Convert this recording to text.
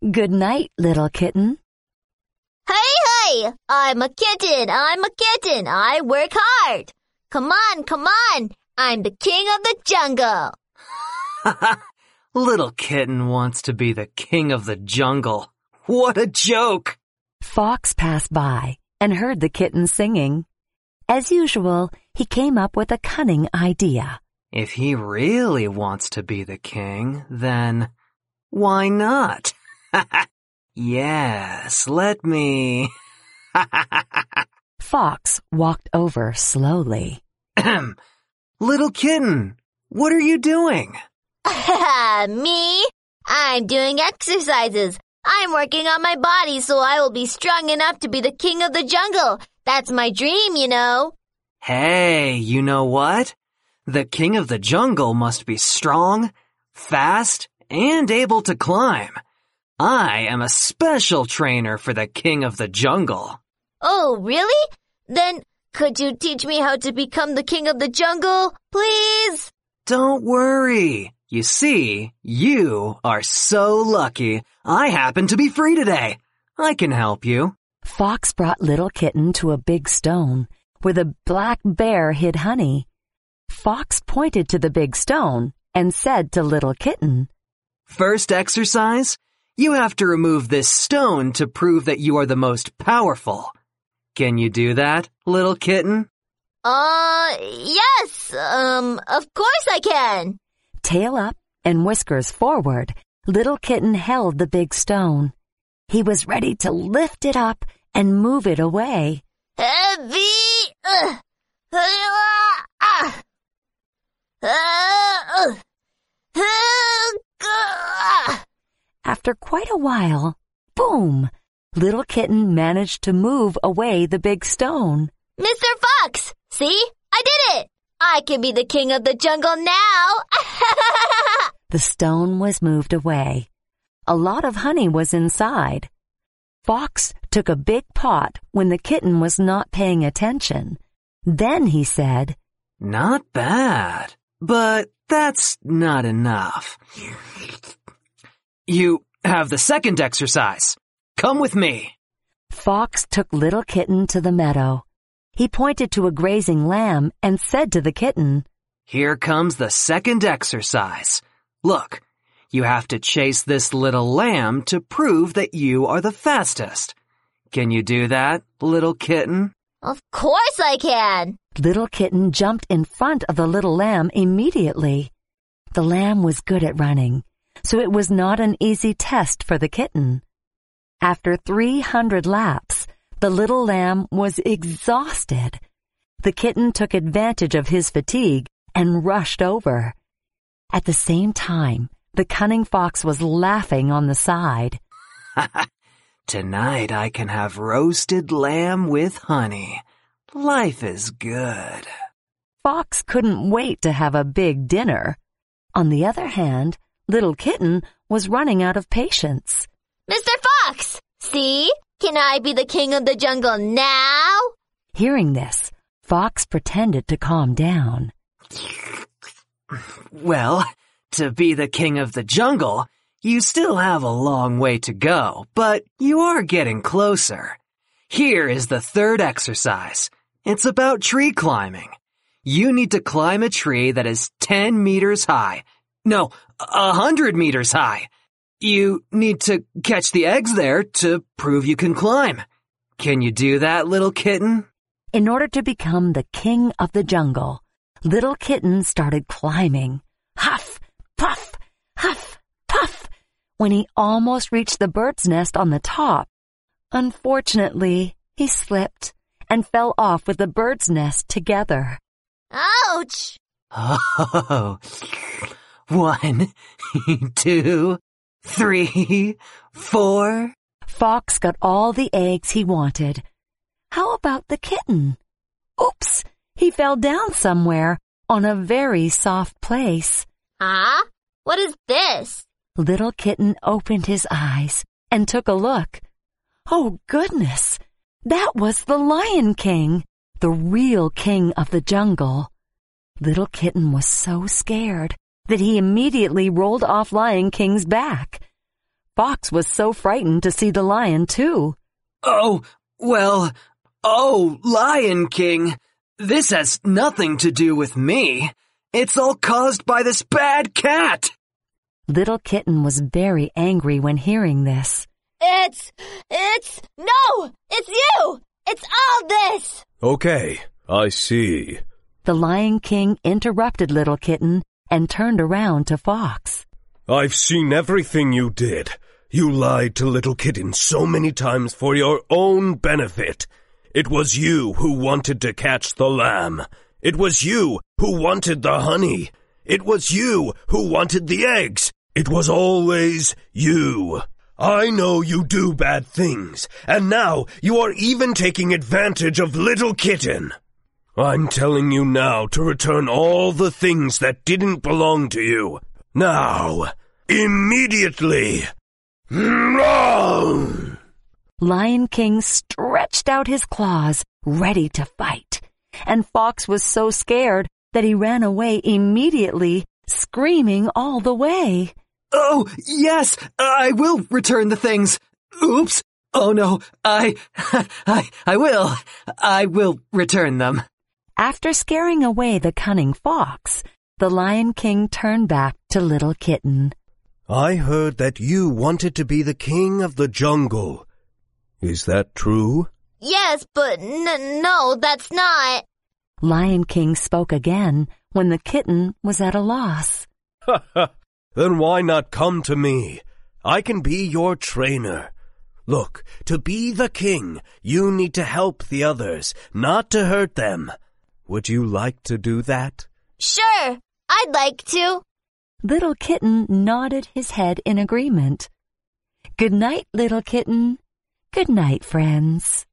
Good night, little kitten. Hey, hey! I'm a kitten. I'm a kitten. I work hard. Come on, come on. I'm the king of the jungle. Little kitten wants to be the king of the jungle. What a joke! Fox passed by and heard the kitten singing. As usual, he came up with a cunning idea. If he really wants to be the king, then why not? Yes, let me. Fox walked over slowly. Little kitten, what are you doing? Me? I'm doing exercises. I'm working on my body so I will be strong enough to be the king of the jungle. That's my dream, you know. Hey, you know what? The king of the jungle must be strong, fast, and able to climb. I am a special trainer for the king of the jungle. Oh, really? Then could you teach me how to become the king of the jungle, please? Don't worry. You see, you are so lucky. I happen to be free today. I can help you. Fox brought Little Kitten to a big stone where the black bear hid honey. Fox pointed to the big stone and said to Little Kitten, First exercise, you have to remove this stone to prove that you are the most powerful. Can you do that, little kitten? Uh, yes, um, of course I can. Tail up and whiskers forward, Little Kitten held the big stone. He was ready to lift it up and move it away. Heavy! Uh, uh, uh, After quite a while, boom! Little Kitten managed to move away the big stone. Mr. Fox! See? I did it! I can be the king of the jungle now! the stone was moved away. A lot of honey was inside. Fox took a big pot when the kitten was not paying attention. Then he said, Not bad, but that's not enough. You have the second exercise. Come with me. Fox took Little Kitten to the meadow. He pointed to a grazing lamb and said to the kitten, Here comes the second exercise. Look, you have to chase this little lamb to prove that you are the fastest. Can you do that, little kitten? Of course I can. Little kitten jumped in front of the little lamb immediately. The lamb was good at running, so it was not an easy test for the kitten. After 300 laps, the little lamb was exhausted. The kitten took advantage of his fatigue and rushed over. At the same time, the cunning fox was laughing on the side. Tonight I can have roasted lamb with honey. Life is good. Fox couldn't wait to have a big dinner. On the other hand, Little Kitten was running out of patience. Mr. Fox! See? Can I be the king of the jungle now? Hearing this, Fox pretended to calm down. Well, to be the king of the jungle, you still have a long way to go, but you are getting closer. Here is the third exercise. It's about tree climbing. You need to climb a tree that is 10 meters high. No, a hundred meters high. You need to catch the eggs there to prove you can climb. Can you do that, little kitten? In order to become the king of the jungle, little kitten started climbing. Huff, puff, huff, puff, when he almost reached the bird's nest on the top. Unfortunately, he slipped and fell off with the bird's nest together. Ouch! Oh, one, two, three, four. Fox got all the eggs he wanted. How about the kitten? Oops! He fell down somewhere on a very soft place. Huh? What is this? Little kitten opened his eyes and took a look. Oh goodness! That was the Lion King, the real king of the jungle. Little kitten was so scared that he immediately rolled off Lion King's back. Fox was so frightened to see the lion too. Oh, well, oh, Lion King. This has nothing to do with me. It's all caused by this bad cat. Little Kitten was very angry when hearing this. It's, it's, no, it's you. It's all this. Okay, I see. The Lion King interrupted Little Kitten and turned around to Fox. I've seen everything you did. You lied to Little Kitten so many times for your own benefit. It was you who wanted to catch the lamb. It was you who wanted the honey. It was you who wanted the eggs. It was always you. I know you do bad things, and now you are even taking advantage of Little Kitten. I'm telling you now to return all the things that didn't belong to you. Now, immediately. Lion King stretched out his claws, ready to fight, and Fox was so scared that he ran away immediately, screaming all the way. Oh, yes, I will return the things. Oops. Oh no, I, I, I will. I will return them. After scaring away the cunning fox, the Lion King turned back to Little Kitten. I heard that you wanted to be the king of the jungle. Is that true? Yes, but n- no, that's not. Lion King spoke again when the kitten was at a loss. then why not come to me? I can be your trainer. Look, to be the king, you need to help the others, not to hurt them. Would you like to do that? Sure, I'd like to. Little Kitten nodded his head in agreement. Good night, Little Kitten. Good night, friends.